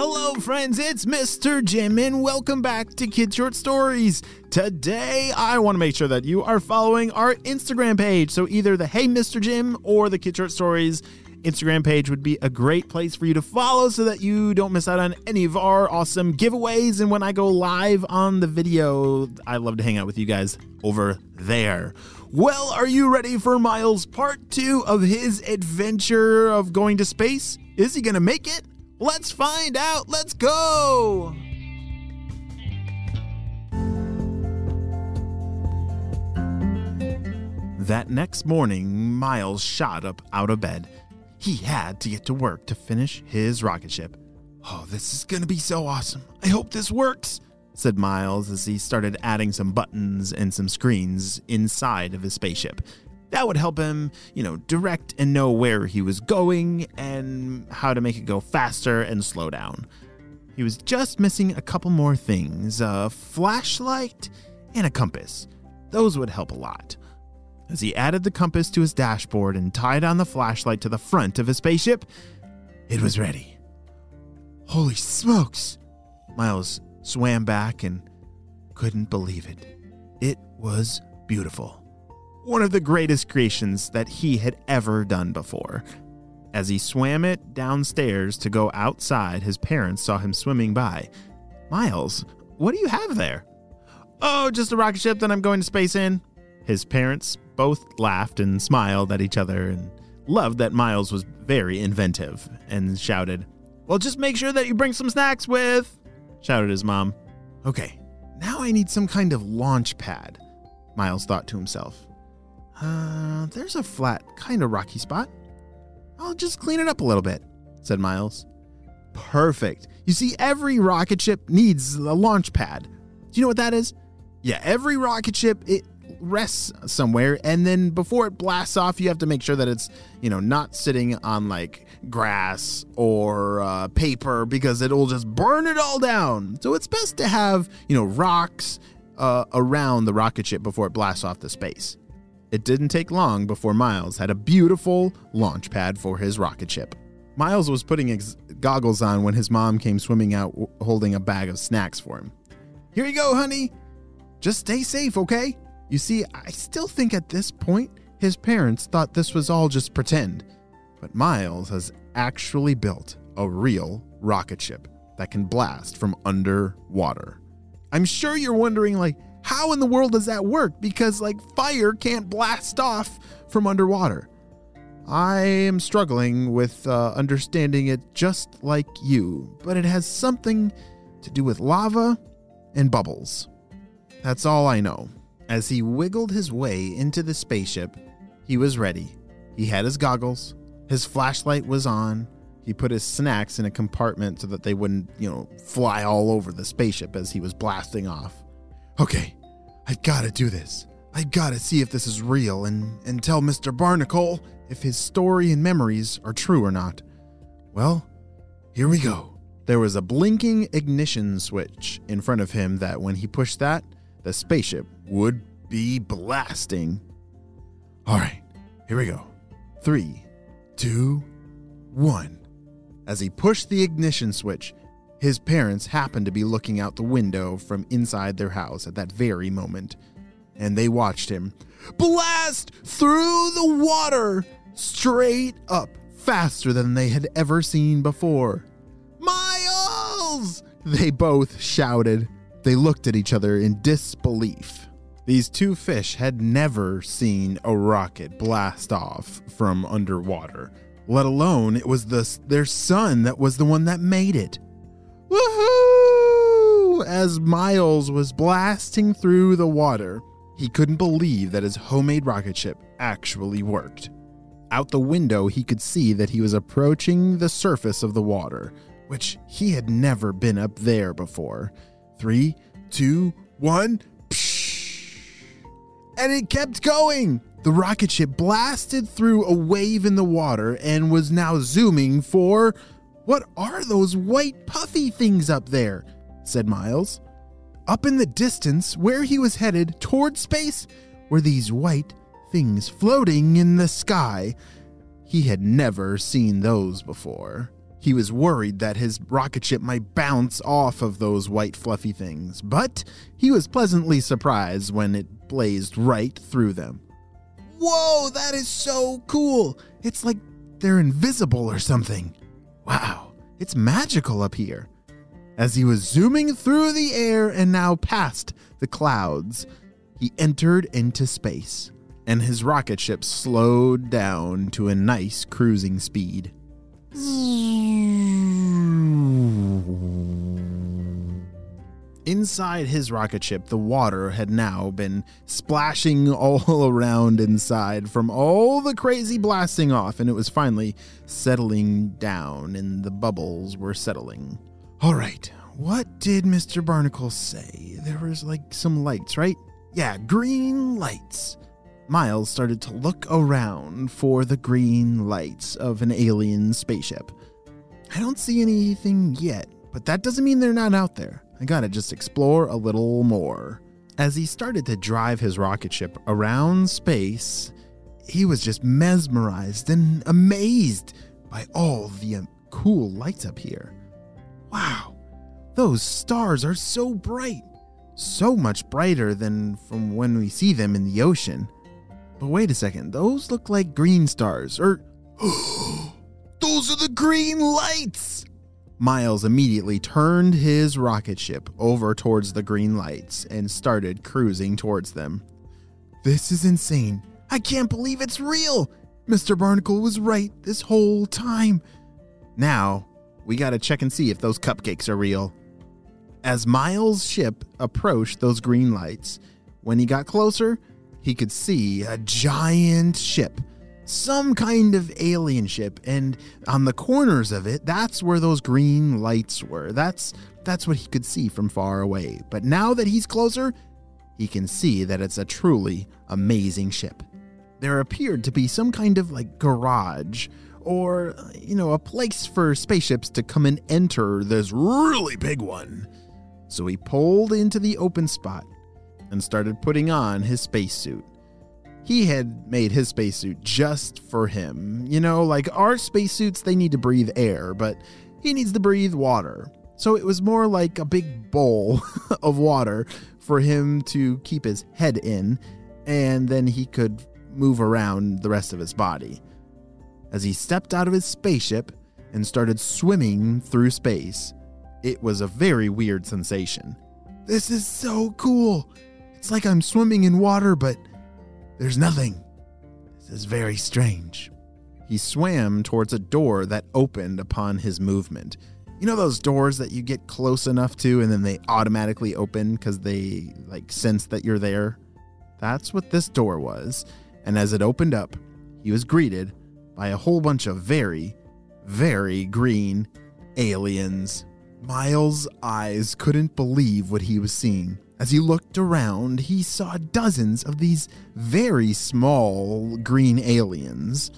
Hello, friends, it's Mr. Jim, and welcome back to Kids Short Stories. Today, I want to make sure that you are following our Instagram page. So, either the Hey Mr. Jim or the Kids Short Stories Instagram page would be a great place for you to follow so that you don't miss out on any of our awesome giveaways. And when I go live on the video, I love to hang out with you guys over there. Well, are you ready for Miles' part two of his adventure of going to space? Is he going to make it? Let's find out. Let's go. That next morning, Miles shot up out of bed. He had to get to work to finish his rocket ship. Oh, this is going to be so awesome. I hope this works, said Miles as he started adding some buttons and some screens inside of his spaceship. That would help him, you know, direct and know where he was going and how to make it go faster and slow down. He was just missing a couple more things a flashlight and a compass. Those would help a lot. As he added the compass to his dashboard and tied on the flashlight to the front of his spaceship, it was ready. Holy smokes! Miles swam back and couldn't believe it. It was beautiful. One of the greatest creations that he had ever done before. As he swam it downstairs to go outside, his parents saw him swimming by. Miles, what do you have there? Oh, just a rocket ship that I'm going to space in. His parents both laughed and smiled at each other and loved that Miles was very inventive and shouted, Well, just make sure that you bring some snacks with, shouted his mom. Okay, now I need some kind of launch pad, Miles thought to himself. Uh, there's a flat, kind of rocky spot. I'll just clean it up a little bit, said Miles. Perfect. You see, every rocket ship needs a launch pad. Do you know what that is? Yeah, every rocket ship, it rests somewhere and then before it blasts off you have to make sure that it's you know not sitting on like grass or uh, paper because it'll just burn it all down so it's best to have you know rocks uh, around the rocket ship before it blasts off the space it didn't take long before miles had a beautiful launch pad for his rocket ship miles was putting his goggles on when his mom came swimming out holding a bag of snacks for him here you go honey just stay safe okay you see, I still think at this point his parents thought this was all just pretend. But Miles has actually built a real rocket ship that can blast from underwater. I'm sure you're wondering, like, how in the world does that work? Because, like, fire can't blast off from underwater. I am struggling with uh, understanding it just like you, but it has something to do with lava and bubbles. That's all I know. As he wiggled his way into the spaceship, he was ready. He had his goggles, his flashlight was on. He put his snacks in a compartment so that they wouldn't, you know, fly all over the spaceship as he was blasting off. Okay, I gotta do this. I gotta see if this is real and, and tell Mr. Barnacle if his story and memories are true or not. Well, here we go. There was a blinking ignition switch in front of him that when he pushed that, the spaceship would be blasting. All right, here we go. Three, two, one. As he pushed the ignition switch, his parents happened to be looking out the window from inside their house at that very moment, and they watched him blast through the water straight up faster than they had ever seen before. Miles! They both shouted. They looked at each other in disbelief. These two fish had never seen a rocket blast off from underwater, let alone it was the, their son that was the one that made it. As Miles was blasting through the water, he couldn't believe that his homemade rocket ship actually worked. Out the window, he could see that he was approaching the surface of the water, which he had never been up there before. Three, two, one. And it kept going. The rocket ship blasted through a wave in the water and was now zooming for. What are those white puffy things up there? Said Miles. Up in the distance, where he was headed toward space, were these white things floating in the sky. He had never seen those before. He was worried that his rocket ship might bounce off of those white fluffy things, but he was pleasantly surprised when it blazed right through them. Whoa, that is so cool! It's like they're invisible or something. Wow, it's magical up here. As he was zooming through the air and now past the clouds, he entered into space, and his rocket ship slowed down to a nice cruising speed. Inside his rocket ship, the water had now been splashing all around inside from all the crazy blasting off, and it was finally settling down, and the bubbles were settling. All right, what did Mr. Barnacle say? There was like some lights, right? Yeah, green lights. Miles started to look around for the green lights of an alien spaceship. I don't see anything yet, but that doesn't mean they're not out there. I gotta just explore a little more. As he started to drive his rocket ship around space, he was just mesmerized and amazed by all the um, cool lights up here. Wow, those stars are so bright, so much brighter than from when we see them in the ocean. But wait a second, those look like green stars, or. those are the green lights! Miles immediately turned his rocket ship over towards the green lights and started cruising towards them. This is insane. I can't believe it's real. Mr. Barnacle was right this whole time. Now, we gotta check and see if those cupcakes are real. As Miles' ship approached those green lights, when he got closer, he could see a giant ship some kind of alien ship and on the corners of it that's where those green lights were. That's that's what he could see from far away. But now that he's closer he can see that it's a truly amazing ship. There appeared to be some kind of like garage or you know a place for spaceships to come and enter this really big one so he pulled into the open spot and started putting on his spacesuit he had made his spacesuit just for him. You know, like our spacesuits, they need to breathe air, but he needs to breathe water. So it was more like a big bowl of water for him to keep his head in, and then he could move around the rest of his body. As he stepped out of his spaceship and started swimming through space, it was a very weird sensation. This is so cool! It's like I'm swimming in water, but there's nothing. This is very strange. He swam towards a door that opened upon his movement. You know those doors that you get close enough to and then they automatically open because they like sense that you're there? That's what this door was. And as it opened up, he was greeted by a whole bunch of very, very green aliens. Miles' eyes couldn't believe what he was seeing. As he looked around, he saw dozens of these very small green aliens.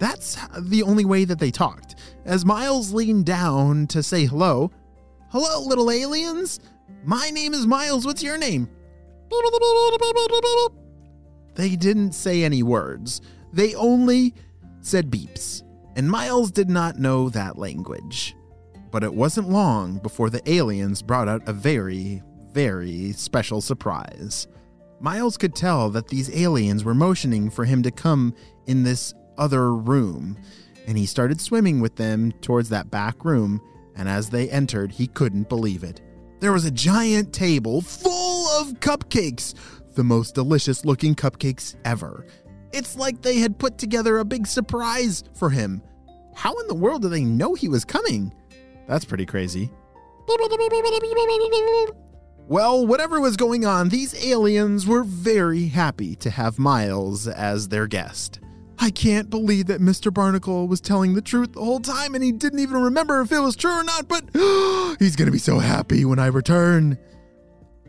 That's the only way that they talked. As Miles leaned down to say hello, Hello, little aliens! My name is Miles. What's your name? They didn't say any words, they only said beeps. And Miles did not know that language. But it wasn't long before the aliens brought out a very, very special surprise. Miles could tell that these aliens were motioning for him to come in this other room, and he started swimming with them towards that back room, and as they entered, he couldn't believe it. There was a giant table full of cupcakes, the most delicious looking cupcakes ever. It's like they had put together a big surprise for him. How in the world do they know he was coming? That's pretty crazy. Well, whatever was going on, these aliens were very happy to have Miles as their guest. I can't believe that Mr. Barnacle was telling the truth the whole time and he didn't even remember if it was true or not, but he's to be so happy when I return.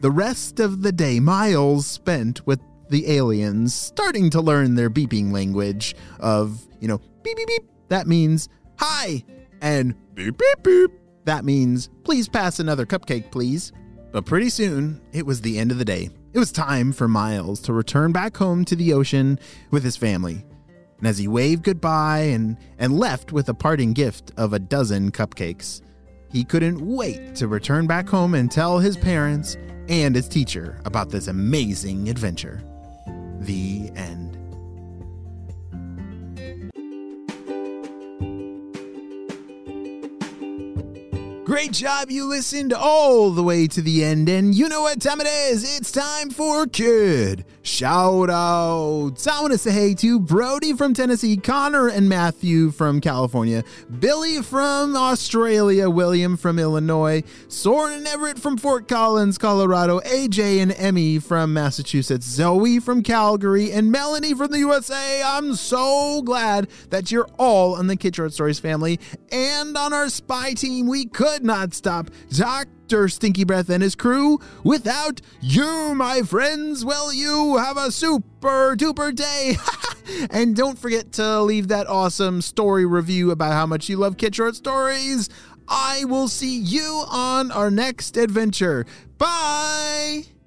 The rest of the day, Miles spent with the aliens, starting to learn their beeping language of, you know, beep, beep, beep. That means hi and beep, beep, beep. That means, please pass another cupcake, please. But pretty soon, it was the end of the day. It was time for Miles to return back home to the ocean with his family. And as he waved goodbye and, and left with a parting gift of a dozen cupcakes, he couldn't wait to return back home and tell his parents and his teacher about this amazing adventure. The end. Great job, you listened all the way to the end, and you know what time it is. It's time for Kid Shout Outs. I want to say hey to Brody from Tennessee, Connor and Matthew from California, Billy from Australia, William from Illinois, Soren and Everett from Fort Collins, Colorado, AJ and Emmy from Massachusetts, Zoe from Calgary, and Melanie from the USA. I'm so glad that you're all on the Kids Short Stories family and on our spy team. We could not stop Dr. Stinky Breath and his crew without you, my friends. Well, you have a super duper day. and don't forget to leave that awesome story review about how much you love Kids Short Stories. I will see you on our next adventure. Bye.